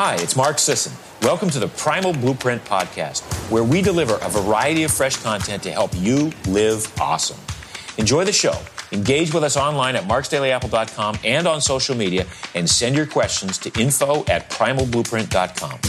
Hi, it's Mark Sisson. Welcome to the Primal Blueprint Podcast, where we deliver a variety of fresh content to help you live awesome. Enjoy the show. Engage with us online at marksdailyapple.com and on social media, and send your questions to info at primalblueprint.com.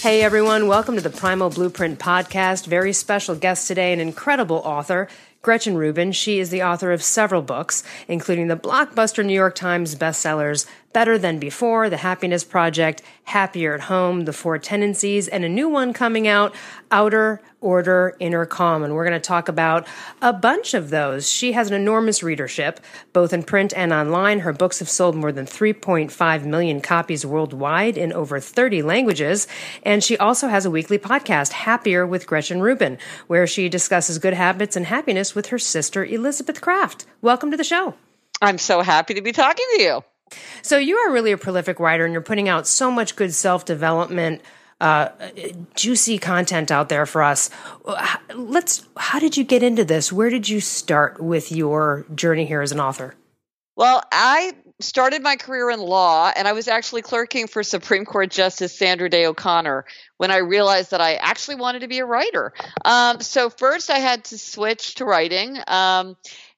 Hey everyone, welcome to the Primal Blueprint Podcast. Very special guest today, an incredible author. Gretchen Rubin. She is the author of several books, including the blockbuster New York Times bestsellers Better Than Before, The Happiness Project, Happier at Home, The Four Tendencies, and a new one coming out, Outer Order, Inner Calm. And we're going to talk about a bunch of those. She has an enormous readership, both in print and online. Her books have sold more than 3.5 million copies worldwide in over 30 languages. And she also has a weekly podcast, Happier with Gretchen Rubin, where she discusses good habits and happiness with her sister, Elizabeth Craft. Welcome to the show. I'm so happy to be talking to you. So you are really a prolific writer, and you're putting out so much good self development, uh, juicy content out there for us. Let's. How did you get into this? Where did you start with your journey here as an author? Well, I started my career in law, and I was actually clerking for Supreme Court Justice Sandra Day O'Connor when I realized that I actually wanted to be a writer. Um, so first, I had to switch to writing. Um,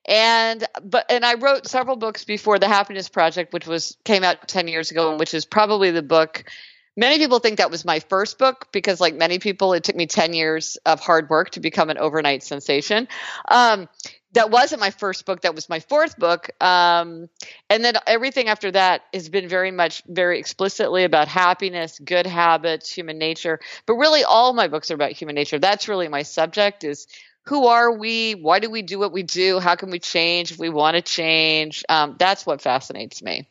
and but and I wrote several books before the Happiness Project, which was came out ten years ago, and which is probably the book. Many people think that was my first book because, like many people, it took me ten years of hard work to become an overnight sensation. Um, that wasn't my first book. That was my fourth book. Um, and then everything after that has been very much, very explicitly about happiness, good habits, human nature. But really, all my books are about human nature. That's really my subject is who are we? Why do we do what we do? How can we change if we want to change? Um, that's what fascinates me.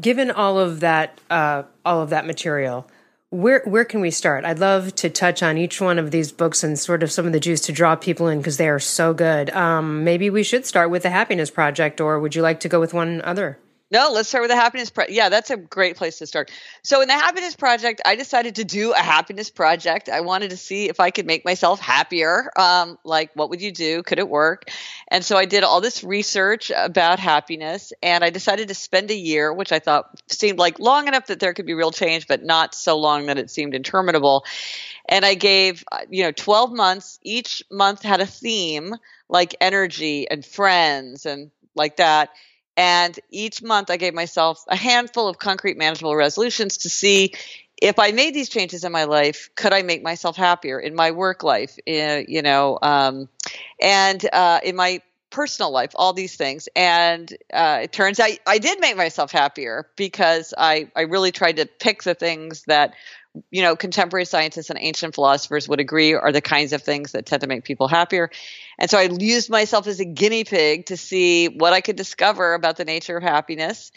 Given all of that, uh, all of that material, where where can we start? I'd love to touch on each one of these books and sort of some of the juice to draw people in because they are so good. Um, maybe we should start with the Happiness Project, or would you like to go with one other? No, let's start with the happiness project. Yeah, that's a great place to start. So, in the happiness project, I decided to do a happiness project. I wanted to see if I could make myself happier. Um, like, what would you do? Could it work? And so, I did all this research about happiness, and I decided to spend a year, which I thought seemed like long enough that there could be real change, but not so long that it seemed interminable. And I gave, uh, you know, 12 months. Each month had a theme like energy and friends and like that and each month, I gave myself a handful of concrete, manageable resolutions to see if I made these changes in my life, could I make myself happier in my work life, uh, you know, um, and uh, in my personal life, all these things. And uh, it turns out I did make myself happier because I, I really tried to pick the things that you know, contemporary scientists and ancient philosophers would agree are the kinds of things that tend to make people happier. And so I used myself as a guinea pig to see what I could discover about the nature of happiness.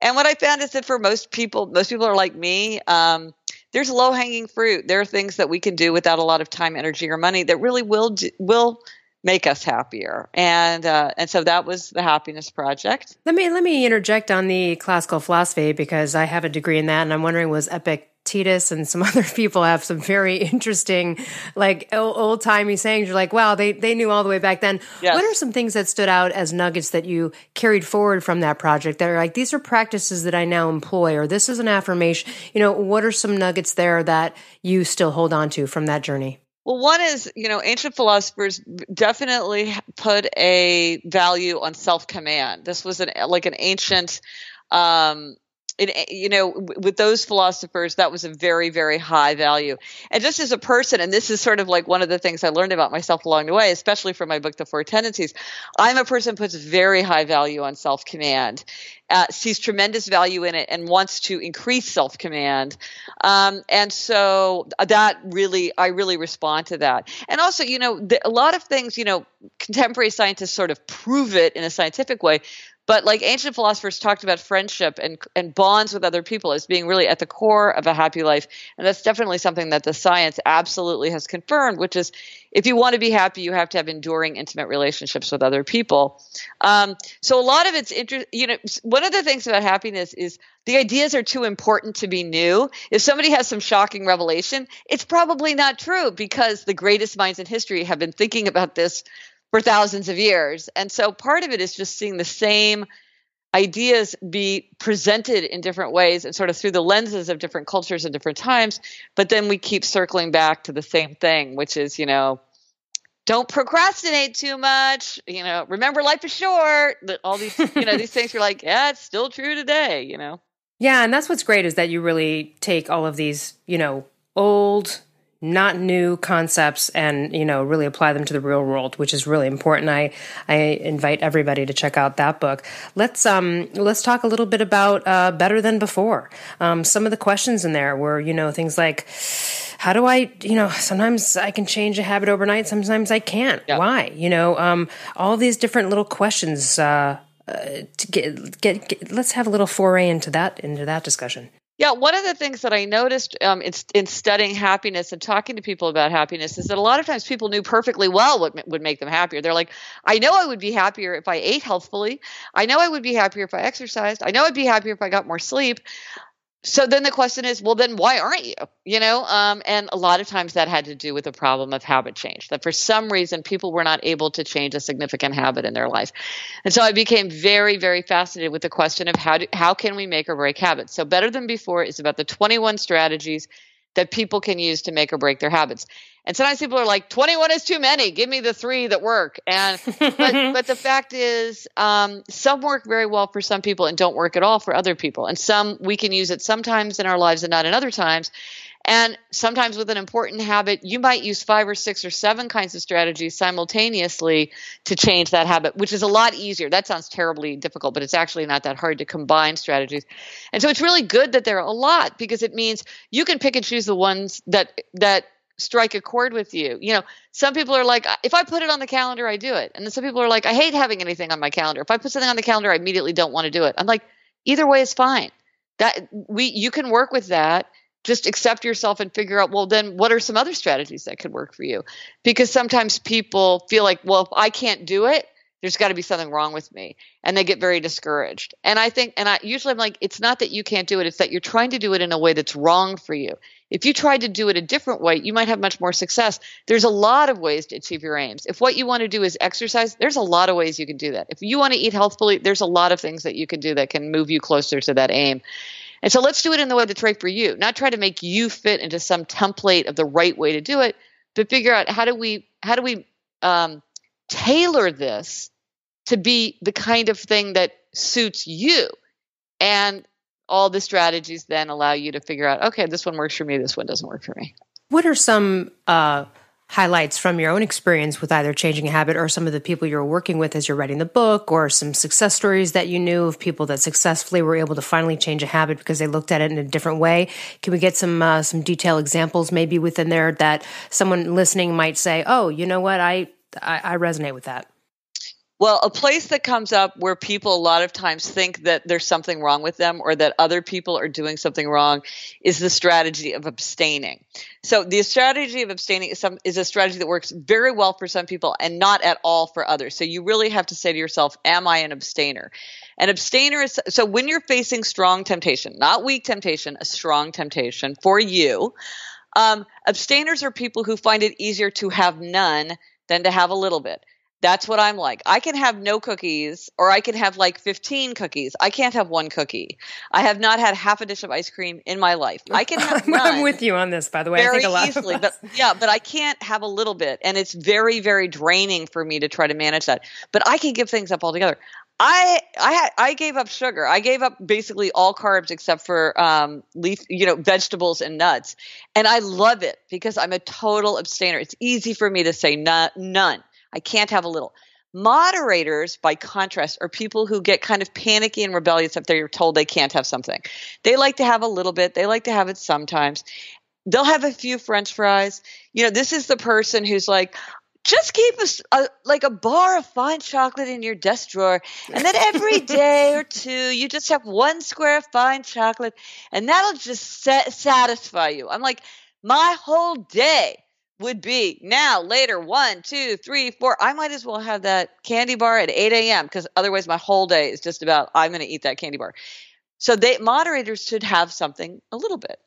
And what I found is that for most people, most people are like me. Um, there's low hanging fruit. There are things that we can do without a lot of time, energy, or money that really will do, will make us happier. And uh, and so that was the happiness project. Let me let me interject on the classical philosophy because I have a degree in that, and I'm wondering was Epic Titus and some other people have some very interesting, like old timey sayings. You're like, wow, they, they knew all the way back then. Yes. What are some things that stood out as nuggets that you carried forward from that project that are like, these are practices that I now employ, or this is an affirmation? You know, what are some nuggets there that you still hold on to from that journey? Well, one is, you know, ancient philosophers definitely put a value on self command. This was an like an ancient um, it, you know, with those philosophers, that was a very, very high value. And just as a person, and this is sort of like one of the things I learned about myself along the way, especially from my book, The Four Tendencies, I'm a person who puts very high value on self command, uh, sees tremendous value in it, and wants to increase self command. Um, and so that really, I really respond to that. And also, you know, the, a lot of things, you know, contemporary scientists sort of prove it in a scientific way but like ancient philosophers talked about friendship and and bonds with other people as being really at the core of a happy life. And that's definitely something that the science absolutely has confirmed which is if you want to be happy you have to have enduring intimate relationships with other people. Um, so a lot of it's inter- you know one of the things about happiness is the ideas are too important to be new. If somebody has some shocking revelation it's probably not true because the greatest minds in history have been thinking about this for thousands of years. And so part of it is just seeing the same ideas be presented in different ways and sort of through the lenses of different cultures and different times. But then we keep circling back to the same thing, which is, you know, don't procrastinate too much. You know, remember life is short. All these, you know, these things are like, yeah, it's still true today, you know. Yeah, and that's what's great is that you really take all of these, you know, old not new concepts and you know really apply them to the real world which is really important. I i invite everybody to check out that book. Let's um let's talk a little bit about uh, better than before. Um, some of the questions in there were you know things like how do i you know sometimes i can change a habit overnight sometimes i can't. Yeah. why? You know um, all these different little questions uh, uh, to get, get, get let's have a little foray into that into that discussion yeah, one of the things that I noticed um, in, in, studying happiness and talking to people about happiness is that a lot of times people knew perfectly well what would make them happier. They're like, I know I would be happier if I ate healthfully. I know I would be happier if I exercised. I know I'd be happier if I got more sleep so then the question is well then why aren't you? You know um, and a lot of times that had to do with the problem of habit change that for some reason people were not able to change a significant habit in their life. And so i became very very fascinated with the question of how do, how can we make or break habits? So better than before is about the 21 strategies that people can use to make or break their habits and sometimes people are like, 21 is too many. Give me the three that work. And but, but the fact is, um, some work very well for some people and don't work at all for other people. And some we can use it sometimes in our lives and not in other times. And sometimes with an important habit, you might use five or six or seven kinds of strategies simultaneously to change that habit, which is a lot easier. That sounds terribly difficult, but it's actually not that hard to combine strategies. And so it's really good that there are a lot because it means you can pick and choose the ones that that strike a chord with you. You know, some people are like, if I put it on the calendar, I do it. And then some people are like, I hate having anything on my calendar. If I put something on the calendar, I immediately don't want to do it. I'm like, either way is fine. That we you can work with that. Just accept yourself and figure out, well, then what are some other strategies that could work for you? Because sometimes people feel like, well, if I can't do it, there's got to be something wrong with me and they get very discouraged and i think and i usually i'm like it's not that you can't do it it's that you're trying to do it in a way that's wrong for you if you tried to do it a different way you might have much more success. There's a lot of ways to achieve your aims. If what you want to do is exercise there's a lot of ways you can do that. If you want to eat healthfully there's a lot of things that you can do that can move you closer to that aim. And so let's do it in the way that's right for you not try to make you fit into some template of the right way to do it but figure out how do we how do we um, tailor this to be the kind of thing that suits you. And all the strategies then allow you to figure out, okay, this one works for me, this one doesn't work for me. What are some uh, highlights from your own experience with either changing a habit or some of the people you're working with as you're writing the book, or some success stories that you knew of people that successfully were able to finally change a habit because they looked at it in a different way? Can we get some uh, some detailed examples maybe within there that someone listening might say, "Oh, you know what, I I, I resonate with that." Well, a place that comes up where people a lot of times think that there's something wrong with them or that other people are doing something wrong is the strategy of abstaining. So, the strategy of abstaining is, some, is a strategy that works very well for some people and not at all for others. So, you really have to say to yourself, Am I an abstainer? An abstainer is so when you're facing strong temptation, not weak temptation, a strong temptation for you. Um, abstainers are people who find it easier to have none than to have a little bit. That's what I'm like. I can have no cookies or I can have like 15 cookies. I can't have one cookie. I have not had half a dish of ice cream in my life. I can have I'm with you on this, by the way. Very easily, but yeah, but I can't have a little bit. And it's very, very draining for me to try to manage that. But I can give things up altogether. I I had, I gave up sugar. I gave up basically all carbs except for um, leaf, you know, vegetables and nuts, and I love it because I'm a total abstainer. It's easy for me to say none. I can't have a little. Moderators, by contrast, are people who get kind of panicky and rebellious if they're told they can't have something. They like to have a little bit, they like to have it sometimes. They'll have a few french fries. You know, this is the person who's like, just keep a, a, like a bar of fine chocolate in your desk drawer and then every day or two you just have one square of fine chocolate and that'll just sa- satisfy you i'm like my whole day would be now later one two three four i might as well have that candy bar at 8 a.m because otherwise my whole day is just about i'm going to eat that candy bar so they moderators should have something a little bit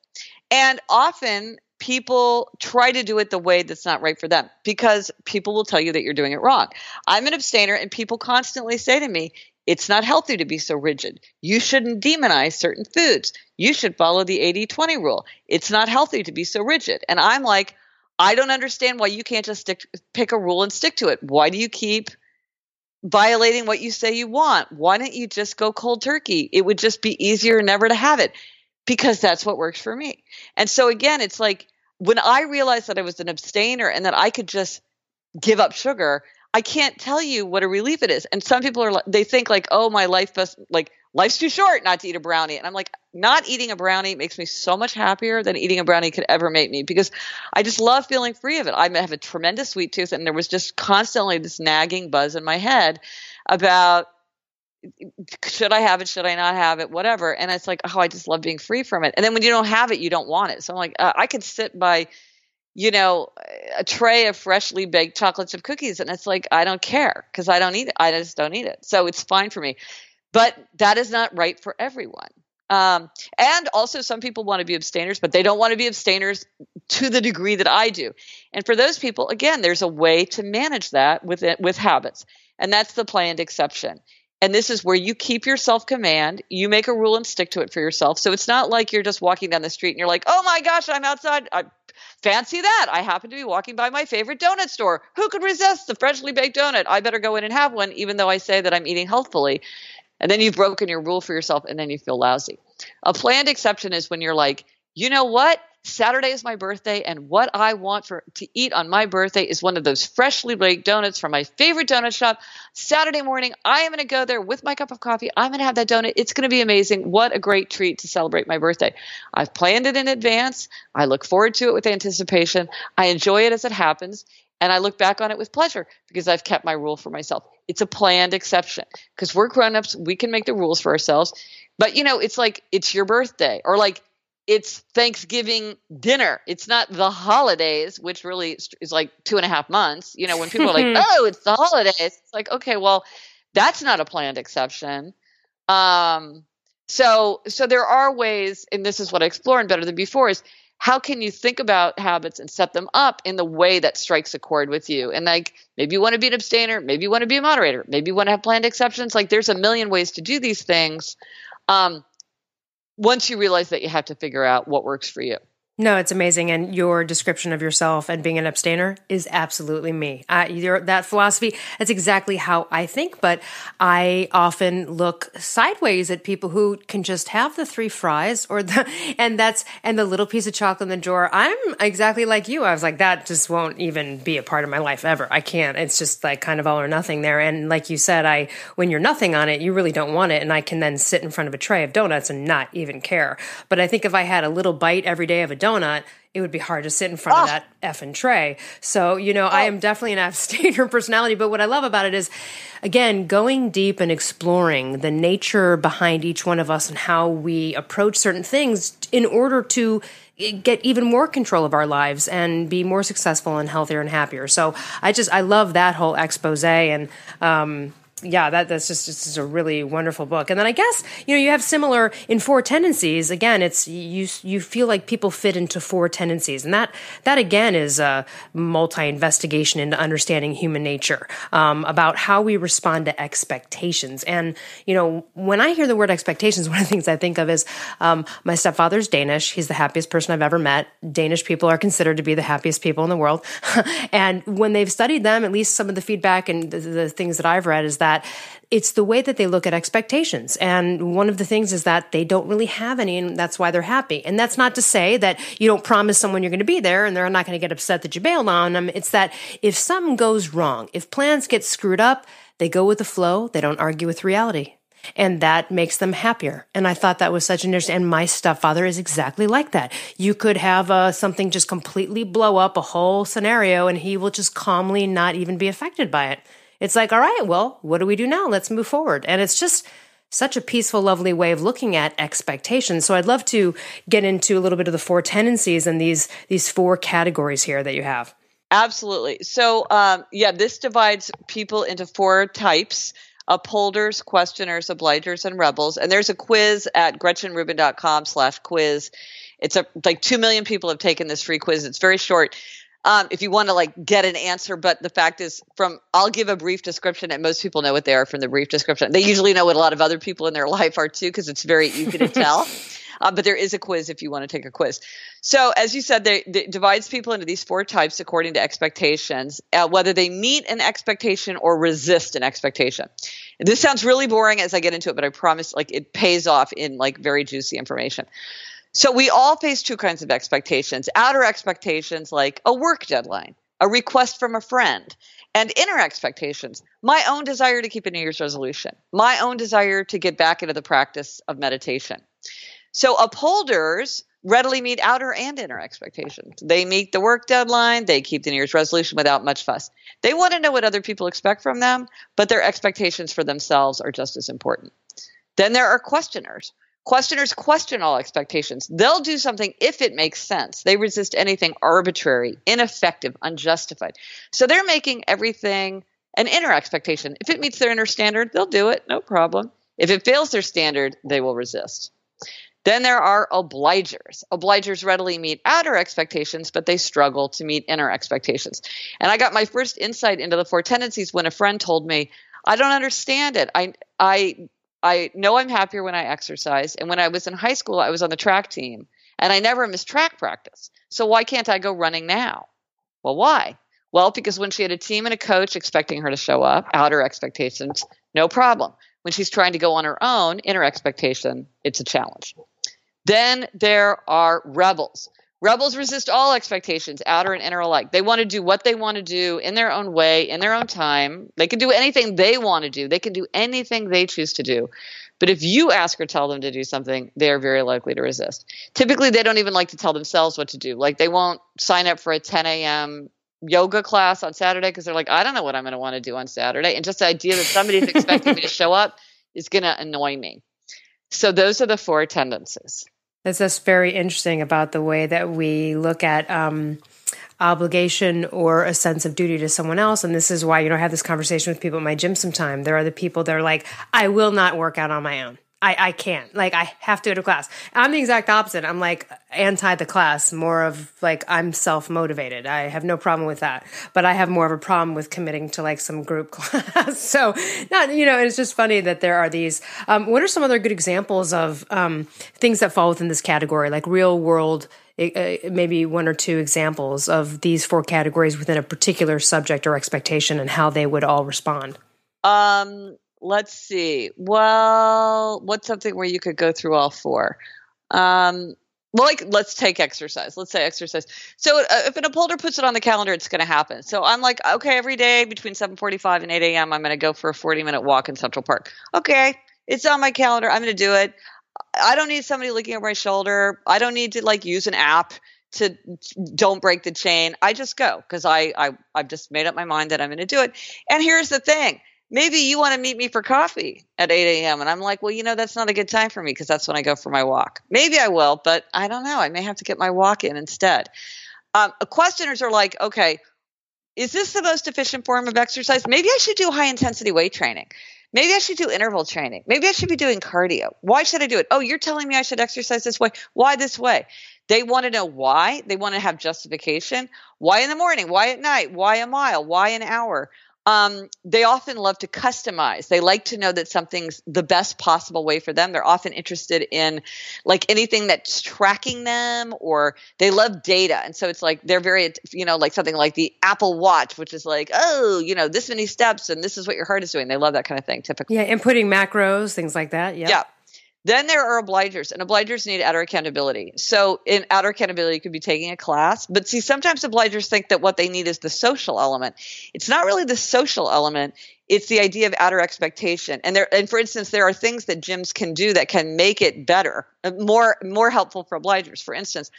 and often people try to do it the way that's not right for them because people will tell you that you're doing it wrong i'm an abstainer and people constantly say to me It's not healthy to be so rigid. You shouldn't demonize certain foods. You should follow the 80 20 rule. It's not healthy to be so rigid. And I'm like, I don't understand why you can't just stick, pick a rule and stick to it. Why do you keep violating what you say you want? Why don't you just go cold turkey? It would just be easier never to have it because that's what works for me. And so again, it's like when I realized that I was an abstainer and that I could just give up sugar, I can't tell you what a relief it is. And some people are they think like, "Oh, my life best like life's too short not to eat a brownie." And I'm like, not eating a brownie makes me so much happier than eating a brownie could ever make me because I just love feeling free of it. I have a tremendous sweet tooth and there was just constantly this nagging buzz in my head about should I have it? Should I not have it? Whatever. And it's like, oh, I just love being free from it. And then when you don't have it, you don't want it. So I'm like, uh, I could sit by, you know, a tray of freshly baked chocolate chip cookies, and it's like I don't care because I don't eat it. I just don't eat it. So it's fine for me. But that is not right for everyone. Um, and also, some people want to be abstainers, but they don't want to be abstainers to the degree that I do. And for those people, again, there's a way to manage that with it, with habits, and that's the planned exception. And this is where you keep your self command. You make a rule and stick to it for yourself. So it's not like you're just walking down the street and you're like, oh my gosh, I'm outside. I fancy that. I happen to be walking by my favorite donut store. Who could resist the freshly baked donut? I better go in and have one, even though I say that I'm eating healthfully. And then you've broken your rule for yourself and then you feel lousy. A planned exception is when you're like, you know what? Saturday is my birthday, and what I want for to eat on my birthday is one of those freshly baked donuts from my favorite donut shop. Saturday morning, I am going to go there with my cup of coffee. I'm going to have that donut. It's going to be amazing. What a great treat to celebrate my birthday. I've planned it in advance. I look forward to it with anticipation. I enjoy it as it happens, and I look back on it with pleasure because I've kept my rule for myself. It's a planned exception because we're grown-ups. We can make the rules for ourselves. But you know, it's like it's your birthday or like it's Thanksgiving dinner. It's not the holidays, which really is like two and a half months. You know, when people are like, oh, it's the holidays, it's like, okay, well, that's not a planned exception. Um, so, so there are ways, and this is what I explore in Better Than Before is how can you think about habits and set them up in the way that strikes a chord with you? And like, maybe you want to be an abstainer, maybe you want to be a moderator, maybe you want to have planned exceptions. Like, there's a million ways to do these things. Um, once you realize that you have to figure out what works for you. No, it's amazing. And your description of yourself and being an abstainer is absolutely me. I, that philosophy, that's exactly how I think. But I often look sideways at people who can just have the three fries or the, and that's, and the little piece of chocolate in the drawer. I'm exactly like you. I was like, that just won't even be a part of my life ever. I can't. It's just like kind of all or nothing there. And like you said, I, when you're nothing on it, you really don't want it. And I can then sit in front of a tray of donuts and not even care. But I think if I had a little bite every day of a donut, donut, it would be hard to sit in front oh. of that effing tray. So, you know, oh. I am definitely an abstainer personality. But what I love about it is, again, going deep and exploring the nature behind each one of us and how we approach certain things in order to get even more control of our lives and be more successful and healthier and happier. So I just, I love that whole expose and, um, yeah, that that's just just a really wonderful book. And then I guess you know you have similar in four tendencies. Again, it's you you feel like people fit into four tendencies, and that that again is a multi investigation into understanding human nature um, about how we respond to expectations. And you know when I hear the word expectations, one of the things I think of is um, my stepfather's Danish. He's the happiest person I've ever met. Danish people are considered to be the happiest people in the world, and when they've studied them, at least some of the feedback and the, the things that I've read is that that it's the way that they look at expectations. And one of the things is that they don't really have any, and that's why they're happy. And that's not to say that you don't promise someone you're going to be there and they're not going to get upset that you bailed on them. It's that if something goes wrong, if plans get screwed up, they go with the flow, they don't argue with reality. And that makes them happier. And I thought that was such an interesting, and my stepfather is exactly like that. You could have uh, something just completely blow up a whole scenario and he will just calmly not even be affected by it. It's like, all right, well, what do we do now? Let's move forward. And it's just such a peaceful, lovely way of looking at expectations. So I'd love to get into a little bit of the four tendencies and these these four categories here that you have. Absolutely. So um, yeah, this divides people into four types upholders, questioners, obligers, and rebels. And there's a quiz at gretchenrubin.com slash quiz. It's a, like 2 million people have taken this free quiz. It's very short. Um, if you want to like get an answer. But the fact is, from I'll give a brief description, and most people know what they are from the brief description. They usually know what a lot of other people in their life are too, because it's very easy to tell. Uh, but there is a quiz if you want to take a quiz. So, as you said, they, they divides people into these four types according to expectations, uh, whether they meet an expectation or resist an expectation. This sounds really boring as I get into it, but I promise, like, it pays off in like very juicy information. So we all face two kinds of expectations outer expectations, like a work deadline, a request from a friend, and inner expectations, my own desire to keep a New Year's resolution, my own desire to get back into the practice of meditation. So upholders readily meet outer and inner expectations. They meet the work deadline, they keep the New Year's resolution without much fuss. They want to know what other people expect from them, but their expectations for themselves are just as important. Then there are questioners Questioners question all expectations. They'll do something if it makes sense. They resist anything arbitrary, ineffective, unjustified. So they're making everything an inner expectation. If it meets their inner standard, they'll do it, no problem. If it fails their standard, they will resist. Then there are obligers. Obligers readily meet outer expectations, but they struggle to meet inner expectations. And I got my first insight into the four tendencies when a friend told me, I don't understand it. I I I know I'm happier when I exercise. And when I was in high school, I was on the track team and I never missed track practice. So why can't I go running now? Well, why? Well, because when she had a team and a coach expecting her to show up, outer expectations, no problem. When she's trying to go on her own, inner expectation, it's a challenge. Then there are rebels. Rebels resist all expectations, outer and inner alike. They want to do what they want to do in their own way, in their own time. They can do anything they want to do. They can do anything they choose to do. But if you ask or tell them to do something, they are very likely to resist. Typically, they don't even like to tell themselves what to do. Like they won't sign up for a 10 a.m. yoga class on Saturday because they're like, I don't know what I'm going to want to do on Saturday. And just the idea that somebody's expecting me to show up is going to annoy me. So those are the four tendencies. That's just very interesting about the way that we look at um, obligation or a sense of duty to someone else. And this is why, you know, I have this conversation with people at my gym sometime. There are the people that are like, I will not work out on my own. I, I can't. Like, I have to go to class. I'm the exact opposite. I'm like anti the class, more of like, I'm self motivated. I have no problem with that. But I have more of a problem with committing to like some group class. so, not, you know, it's just funny that there are these. Um, what are some other good examples of um, things that fall within this category, like real world? Uh, maybe one or two examples of these four categories within a particular subject or expectation and how they would all respond. Um, let's see. Well, what's something where you could go through all four? Um, like let's take exercise. Let's say exercise. So uh, if an upholder puts it on the calendar, it's going to happen. So I'm like, okay, every day between 7:45 and 8 a.m., I'm going to go for a 40 minute walk in Central Park. Okay, it's on my calendar. I'm going to do it. I don't need somebody looking over my shoulder. I don't need to like use an app to don't break the chain. I just go because I, I I've just made up my mind that I'm going to do it. And here's the thing: maybe you want to meet me for coffee at 8 a.m. And I'm like, well, you know, that's not a good time for me because that's when I go for my walk. Maybe I will, but I don't know. I may have to get my walk in instead. Um, questioners are like, okay, is this the most efficient form of exercise? Maybe I should do high intensity weight training. Maybe I should do interval training. Maybe I should be doing cardio. Why should I do it? Oh, you're telling me I should exercise this way. Why this way? They want to know why. They want to have justification. Why in the morning? Why at night? Why a mile? Why an hour? Um, they often love to customize. They like to know that something's the best possible way for them. They're often interested in like anything that's tracking them or they love data. And so it's like they're very, you know, like something like the Apple Watch, which is like, oh, you know, this many steps and this is what your heart is doing. They love that kind of thing typically. Yeah, inputting macros, things like that. Yeah. Yeah. Then there are obligers, and obligers need outer accountability. So, in outer accountability, could be taking a class, but see, sometimes obligers think that what they need is the social element. It's not really the social element; it's the idea of outer expectation. And there, and for instance, there are things that gyms can do that can make it better, uh, more more helpful for obligers. For instance,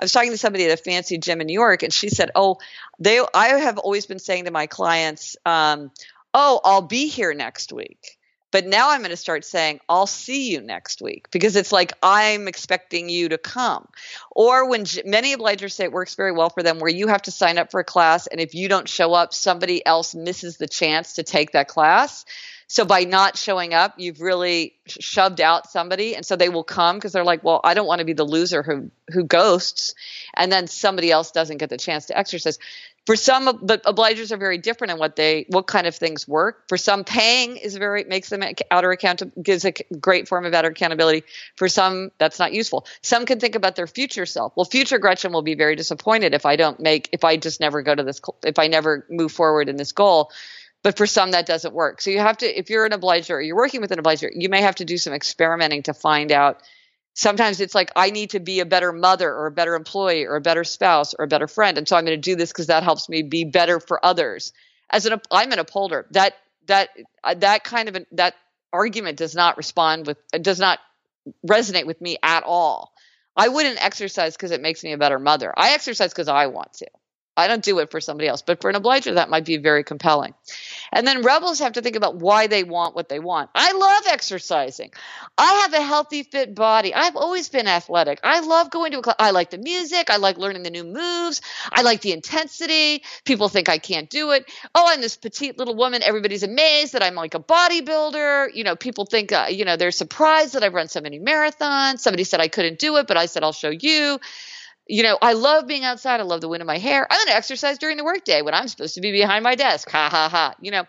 I was talking to somebody at a fancy gym in New York, and she said, "Oh, they, I have always been saying to my clients." Um, oh, I'll be here next week. But now I'm going to start saying, I'll see you next week because it's like I'm expecting you to come. Or when many obligers say it works very well for them, where you have to sign up for a class, and if you don't show up, somebody else misses the chance to take that class. So by not showing up, you've really shoved out somebody, and so they will come because they're like, "Well, I don't want to be the loser who who ghosts," and then somebody else doesn't get the chance to exercise. For some, the obligers are very different in what they what kind of things work. For some, paying is very makes them outer account gives a great form of outer accountability. For some, that's not useful. Some can think about their future self. Well, future Gretchen will be very disappointed if I don't make if I just never go to this if I never move forward in this goal but for some that doesn't work. So you have to, if you're an obliger or you're working with an obliger, you may have to do some experimenting to find out. Sometimes it's like, I need to be a better mother or a better employee or a better spouse or a better friend. And so I'm going to do this because that helps me be better for others. As an, I'm an upholder. That, that, uh, that kind of, an, that argument does not respond with, does not resonate with me at all. I wouldn't exercise because it makes me a better mother. I exercise because I want to. I don't do it for somebody else, but for an obliger, that might be very compelling. And then rebels have to think about why they want what they want. I love exercising. I have a healthy, fit body. I've always been athletic. I love going to a class. I like the music. I like learning the new moves. I like the intensity. People think I can't do it. Oh, I'm this petite little woman. Everybody's amazed that I'm like a bodybuilder. You know, people think, uh, you know, they're surprised that I've run so many marathons. Somebody said I couldn't do it, but I said, I'll show you you know, I love being outside. I love the wind in my hair. I'm going to exercise during the workday when I'm supposed to be behind my desk. Ha ha ha. You know,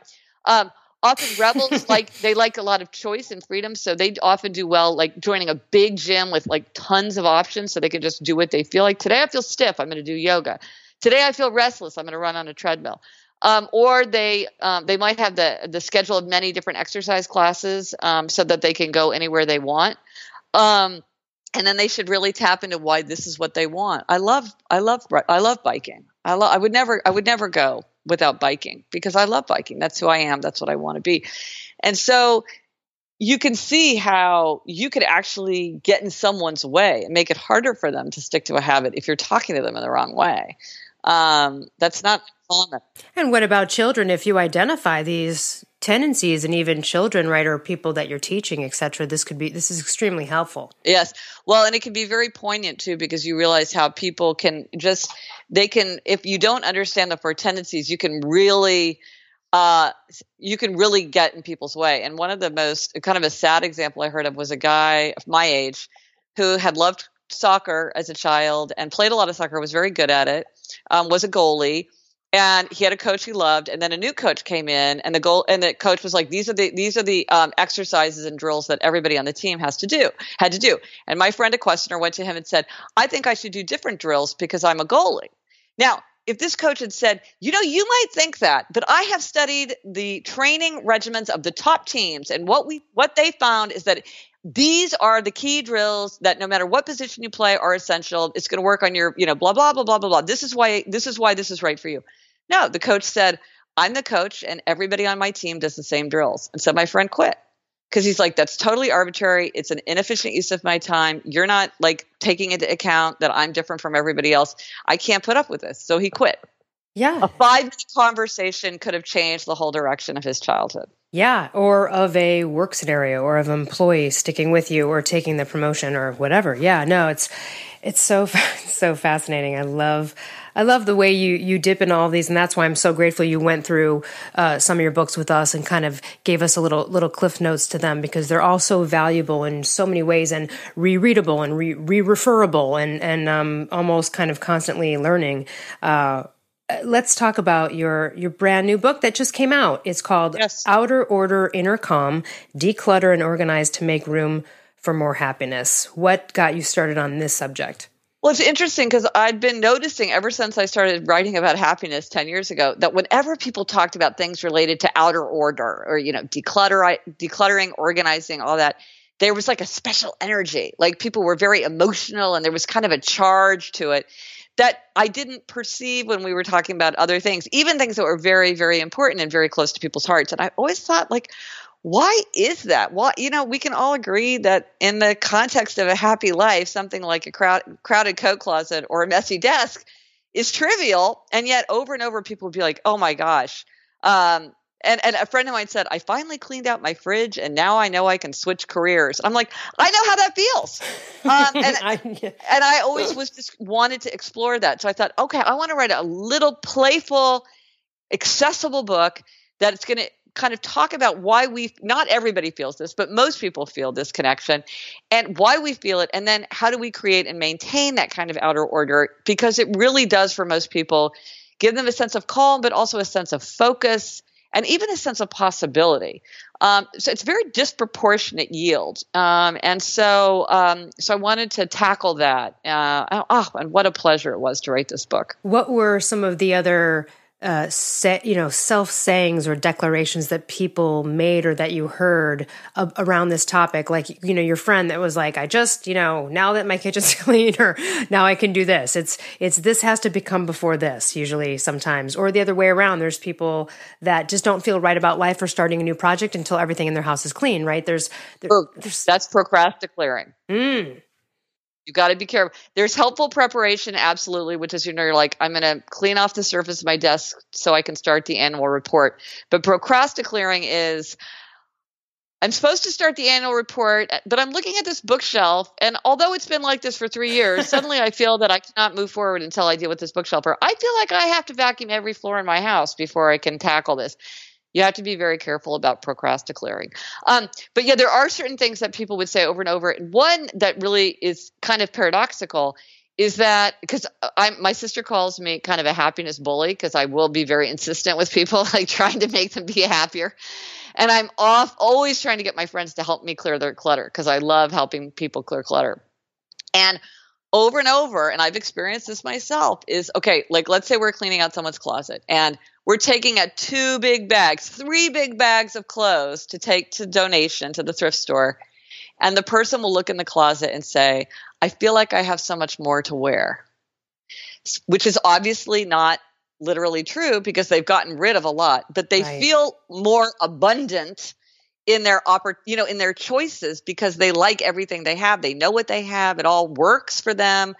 um, often rebels like they like a lot of choice and freedom, so they often do well like joining a big gym with like tons of options, so they can just do what they feel like. Today I feel stiff. I'm going to do yoga. Today I feel restless. I'm going to run on a treadmill. Um, or they um, they might have the the schedule of many different exercise classes um, so that they can go anywhere they want. And then they should really tap into why this is what they want. I love I love I love biking. I love I would never I would never go without biking because I love biking. That's who I am. That's what I want to be. And so you can see how you could actually get in someone's way and make it harder for them to stick to a habit if you're talking to them in the wrong way. Um, that's not common. And what about children? If you identify these tendencies and even children right or people that you're teaching etc this could be this is extremely helpful. Yes. Well and it can be very poignant too because you realize how people can just they can if you don't understand the four tendencies you can really uh, you can really get in people's way. And one of the most kind of a sad example i heard of was a guy of my age who had loved soccer as a child and played a lot of soccer was very good at it um, was a goalie and he had a coach he loved and then a new coach came in and the goal and the coach was like these are the these are the um, exercises and drills that everybody on the team has to do had to do. And my friend a questioner went to him and said i think i should do different drills because i'm a goalie. Now if this coach had said you know you might think that but i have studied the training regimens of the top teams and what we what they found is that these are the key drills that no matter what position you play are essential. It's going to work on your you know blah blah blah blah blah blah. This is why this is why this is right for you. No the coach said i'm the coach and everybody on my team does the same drills. And so my friend quit because he's like that's totally arbitrary. It's an inefficient use of my time. You're not like taking into account that i'm different from everybody else. I can't put up with this. So he quit yeah a five minute conversation could have changed the whole direction of his childhood yeah, or of a work scenario or of an employee sticking with you or taking the promotion or whatever. Yeah, no, it's it's so so fascinating. I love I love the way you you dip in all of these, and that's why I'm so grateful you went through uh, some of your books with us and kind of gave us a little little cliff notes to them because they're all so valuable in so many ways and rereadable and re referable and and um, almost kind of constantly learning. Uh, uh, Uh, let's talk about your your brand new book that just came out. It's called yes. Outer Order Inner Calm: Declutter and Organize to Make Room for More Happiness. What got you started on this subject? Well, it's interesting because I'd been noticing ever since I started writing about happiness 10 years ago that whenever people talked about things related to outer order or, you know, declutter, decluttering, organizing, all that, there was like a special energy. Like people were very emotional and there was kind of a charge to it that I didn't perceive when we were talking about other things, even things that were very, very important and very close to people's hearts. And I always thought, like, why is that? Why, you know, we can all agree that in the context of a happy life, something like a crowd, crowded coat closet or a messy desk is trivial. And yet, over and over, people would be like, oh my gosh. Um, and, and a friend of mine said, I finally cleaned out my fridge and now I know I can switch careers. I'm like, I know how that feels. Um, and, I, and I always was just wanted to explore that. So I thought, okay, I want to write a little playful, accessible book that it's going to kind of talk about why we not everybody feels this, but most people feel this connection and why we feel it and then how do we create and maintain that kind of outer order because it really does for most people give them a sense of calm but also a sense of focus and even a sense of possibility. Um, so it's very disproportionate yield, um, and so um, so I wanted to tackle that. Uh, oh, and what a pleasure it was to write this book. What were some of the other uh, set, you know, self sayings or declarations that people made or that you heard around this topic? Like, you know, your friend that was like, I just, you know, now that my kitchen's clean or now I can do this. It's, it's this has to become before this, usually sometimes. Or the other way around, there's people that just don't feel right about life or starting a new project until everything in their house is clean, right? There's, there, there's that's procrastinating. Mm. You got to be careful. There's helpful preparation, absolutely, which is you know you're like I'm going to clean off the surface of my desk so I can start the annual report. But procrastinating is I'm supposed to start the annual report, eh, but I'm looking at this bookshelf, and although it's been like this for three years, suddenly I feel that I cannot move forward until I deal with this bookshelf. Or I feel like I have to vacuum every floor in my house before I can tackle this you have to be very careful about procrastinating. Um, but yeah, there are certain things that people would say over and over. And one that really is kind of paradoxical is that because I'm my sister calls me kind of a happiness bully because I will be very insistent with people, like trying to make them be happier. And I'm off always trying to get my friends to help me clear their clutter because I love helping people clear clutter. And over and over, and I've experienced this myself, is okay, like let's say we're cleaning out someone's closet and we're taking out two big bags, three big bags of clothes to take to donation to the thrift store. And the person will look in the closet and say, I feel like I have so much more to wear, which is obviously not literally true because they've gotten rid of a lot, but they right. feel more abundant in their oppor- you know in their choices because they like everything they have they know what they have it all works for them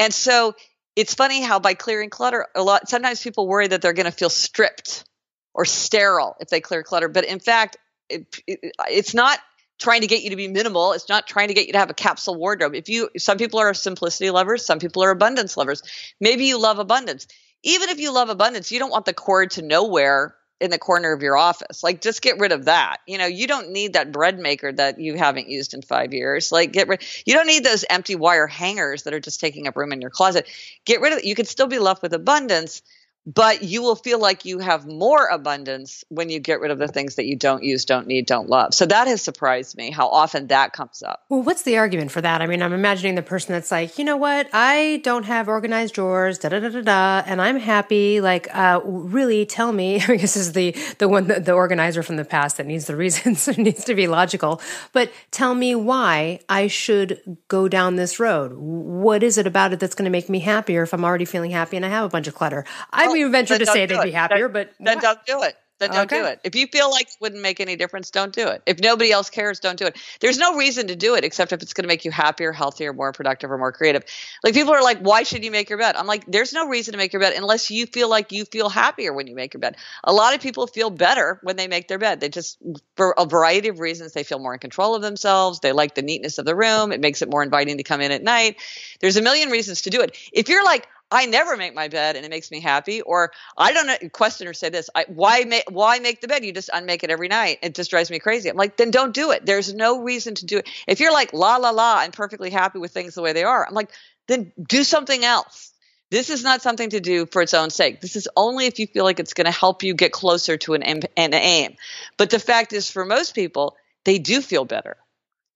and so it's funny how by clearing clutter a lot sometimes people worry that they're going to feel stripped or sterile if they clear clutter. But in fact it, it, it's not trying to get you to be minimal. It's not trying to get you to have a capsule wardrobe. If you some people are simplicity lovers some people are abundance lovers. Maybe you love abundance. Even if you love abundance you don't want the cord to nowhere in the corner of your office. Like just get rid of that. You know, you don't need that bread maker that you haven't used in 5 years. Like get rid you don't need those empty wire hangers that are just taking up room in your closet. Get rid of it. You can still be left with abundance but you will feel like you have more abundance when you get rid of the things that you don't use, don't need, don't love. So that has surprised me how often that comes up. Well, what's the argument for that? I mean, I'm imagining the person that's like, you know what, I don't have organized drawers, da da da da da, and I'm happy. Like, uh, really, tell me. I guess this is the the one the, the organizer from the past that needs the reasons, it needs to be logical. But tell me why I should go down this road. What is it about it that's going to make me happier if I'm already feeling happy and I have a bunch of clutter? I we venture to say they'd be happier, then, but then don't do it. Then don't okay. do it. If you feel like it wouldn't make any difference, don't do it. If nobody else cares, don't do it. There's no reason to do it except if it's going to make you happier, healthier, more productive, or more creative. Like people are like, why should you make your bed? I'm like, there's no reason to make your bed unless you feel like you feel happier when you make your bed. A lot of people feel better when they make their bed. They just, for a variety of reasons, they feel more in control of themselves. They like the neatness of the room. It makes it more inviting to come in at night. There's a million reasons to do it. If you're like, I never make my bed and it makes me happy. Or I don't know. Questioners say this: I, Why make why make the bed? You just unmake it every night. It just drives me crazy. I'm like, then don't do it. There's no reason to do it. If you're like la la la, I'm perfectly happy with things the way they are. I'm like, then do something else. This is not something to do for its own sake. This is only if you feel like it's going to help you get closer to an, an aim. But the fact is, for most people, they do feel better.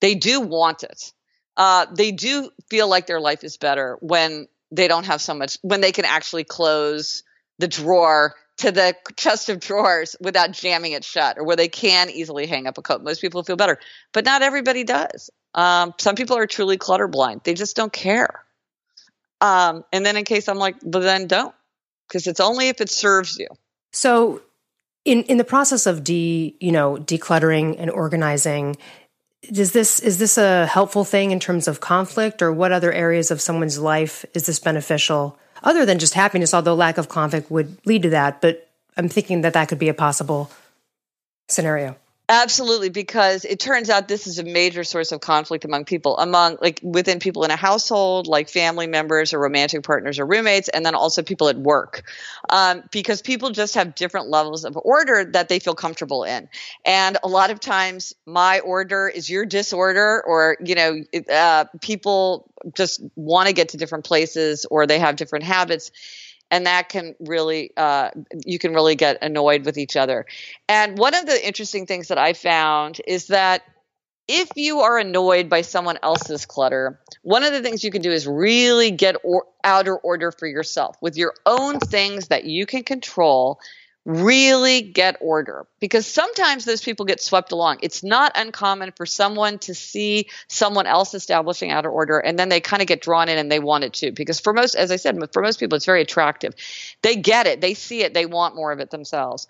They do want it. Uh, they do feel like their life is better when they don't have so much when they can actually close the drawer to the chest of drawers without jamming it shut or where they can easily hang up a coat. Most people feel better, but not everybody does. Um, some people are truly clutter blind. They just don't care. Um, and then in case I'm like, but then don't because it's only if it serves you. So in, in the process of de, you know, decluttering and organizing, does this is this a helpful thing in terms of conflict or what other areas of someone's life is this beneficial? Other than just happiness although lack of conflict would lead to that but i'm thinking that that could be a possible scenario Absolutely, because it turns out this is a major source of conflict among people, among like within people in a household, like family members or romantic partners or roommates, and then also people at work, um, because people just have different levels of order that they feel comfortable in, and a lot of times my order is your disorder, or you know, uh, people just want to get to different places or they have different habits and that can really uh, you can really get annoyed with each other. And one of the interesting things that i found is that if you are annoyed by someone else's clutter one of the things you can do is really get or- outer order for yourself with your own things that you can control really get order because sometimes those people get swept along. It's not uncommon for someone to see someone else establishing outer order and then they kind of get drawn in and they want it too. Because for most, as I said, for most people, it's very attractive. They get it, they see it, they want more of it themselves.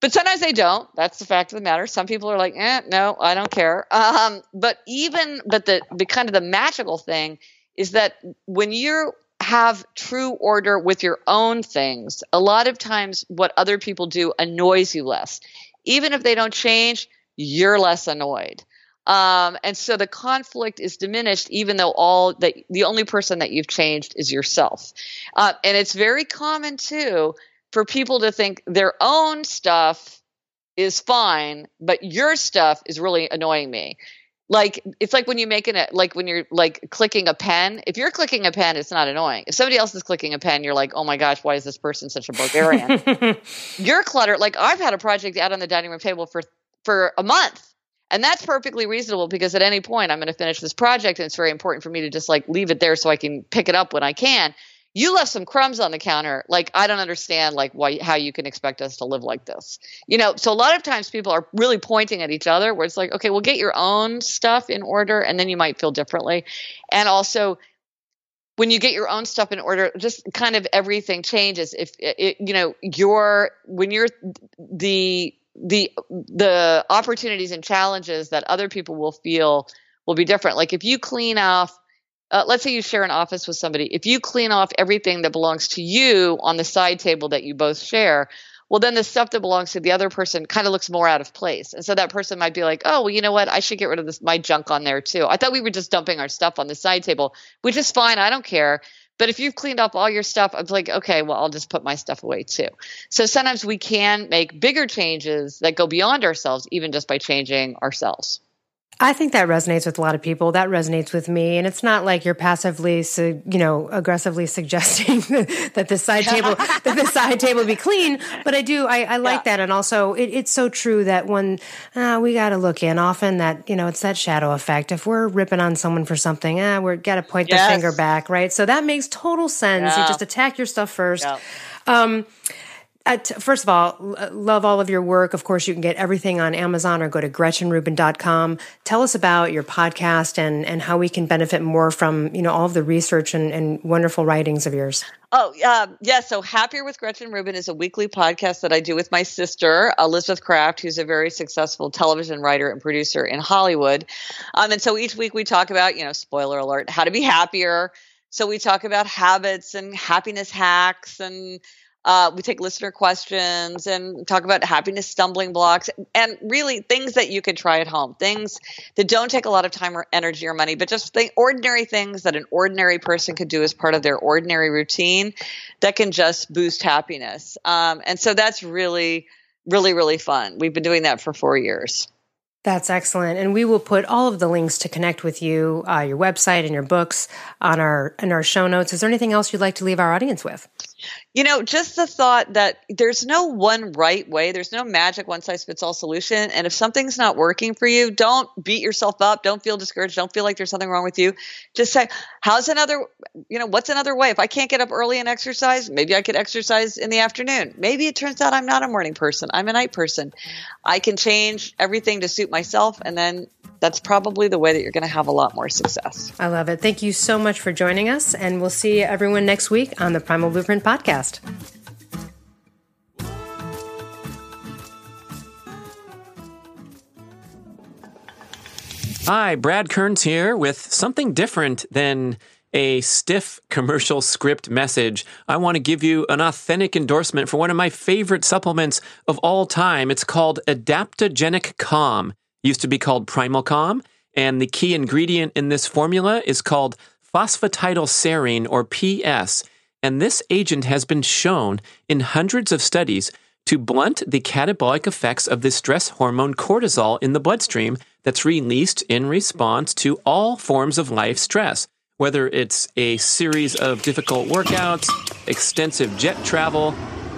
But sometimes they don't. That's the fact of the matter. Some people are like, eh, no, I don't care. Um, but even, but the, the kind of the magical thing is that when you're have true order with your own things, a lot of times what other people do annoys you less. Even if they don't change, you're less annoyed. Um, and so the conflict is diminished, even though all that the only person that you've changed is yourself. Uh, and it's very common too for people to think their own stuff is fine, but your stuff is really annoying me like it's like when you make it like when you're like clicking a pen if you're clicking a pen it's not annoying. If somebody else is clicking a pen you're like oh my gosh why is this person such a barbarian? You're cluttered. Like i've had a project out on the dining room table for for a month and that's perfectly reasonable because at any point i'm going to finish this project and it's very important for me to just like leave it there so i can pick it up when i can you left some crumbs on the counter. Like i don't understand like why how you can expect us to live like this. You know so a lot of times people are really pointing at each other where it's like okay well get your own stuff in order and then you might feel differently. And also when you get your own stuff in order just kind of everything changes. If it, you know your when you're the the the opportunities and challenges that other people will feel will be different. Like if you clean off uh, let's say you share an office with somebody. If you clean off everything that belongs to you on the side table that you both share, well, then the stuff that belongs to the other person kind of looks more out of place. And so that person might be like, oh, well, you know what? I should get rid of this, my junk on there too. I thought we were just dumping our stuff on the side table, which is fine. I don't care. But if you've cleaned up all your stuff, I'm like, okay, well, I'll just put my stuff away too. So sometimes we can make bigger changes that go beyond ourselves, even just by changing ourselves. I think that resonates with a lot of people. That resonates with me. And it's not like you're passively, you know, aggressively suggesting that the side table, that the side table be clean. But I do, I, I like yeah. that. And also it, it's so true that when uh, we got to look in often that, you know, it's that shadow effect. If we're ripping on someone for something, ah, we're got to point yes. the finger back, right? So that makes total sense. Yeah. You just attack your stuff first. Yeah. Um, at, first of all, love all of your work. Of course, you can get everything on Amazon or go to GretchenRubin.com. Tell us about your podcast and, and how we can benefit more from, you know, all of the research and, and wonderful writings of yours. Oh, uh, yeah. So Happier with Gretchen Rubin is a weekly podcast that I do with my sister, Elizabeth Craft, who's a very successful television writer and producer in Hollywood. Um, and so each week we talk about, you know, spoiler alert, how to be happier. So we talk about habits and happiness hacks and uh, we take listener questions and talk about happiness stumbling blocks and really things that you can try at home, things that don't take a lot of time or energy or money, but just the ordinary things that an ordinary person could do as part of their ordinary routine that can just boost happiness. Um, and so that's really, really, really fun. We've been doing that for four years. That's excellent, and we will put all of the links to connect with you, uh, your website, and your books on our in our show notes. Is there anything else you'd like to leave our audience with? You know, just the thought that there's no one right way. There's no magic one size fits all solution. And if something's not working for you, don't beat yourself up. Don't feel discouraged. Don't feel like there's something wrong with you. Just say, how's another, you know, what's another way? If I can't get up early and exercise, maybe I could exercise in the afternoon. Maybe it turns out I'm not a morning person. I'm a night person. I can change everything to suit myself and then that's probably the way that you're going to have a lot more success. I love it. Thank you so much for joining us, and we'll see everyone next week on the Primal Blueprint podcast. Hi, Brad Kearns here with something different than a stiff commercial script message. I want to give you an authentic endorsement for one of my favorite supplements of all time. It's called Adaptogenic Calm. Used to be called Primal Calm, and the key ingredient in this formula is called phosphatidylserine or PS. And this agent has been shown in hundreds of studies to blunt the catabolic effects of the stress hormone cortisol in the bloodstream that's released in response to all forms of life stress, whether it's a series of difficult workouts, extensive jet travel,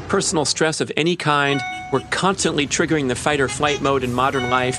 personal stress of any kind. We're constantly triggering the fight or flight mode in modern life.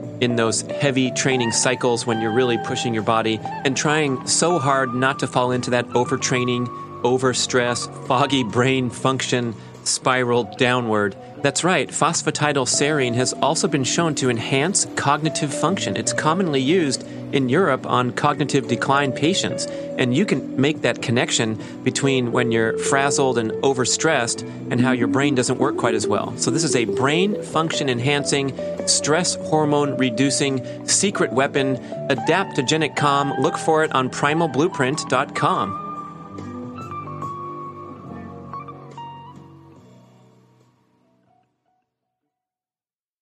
in those heavy training cycles when you're really pushing your body and trying so hard not to fall into that overtraining, overstress, foggy brain function spiral downward. That's right, phosphatidylserine has also been shown to enhance cognitive function. It's commonly used in Europe on cognitive decline patients. And you can make that connection between when you're frazzled and overstressed and how your brain doesn't work quite as well. So, this is a brain function enhancing, stress hormone reducing secret weapon, adaptogenic calm. Look for it on primalblueprint.com.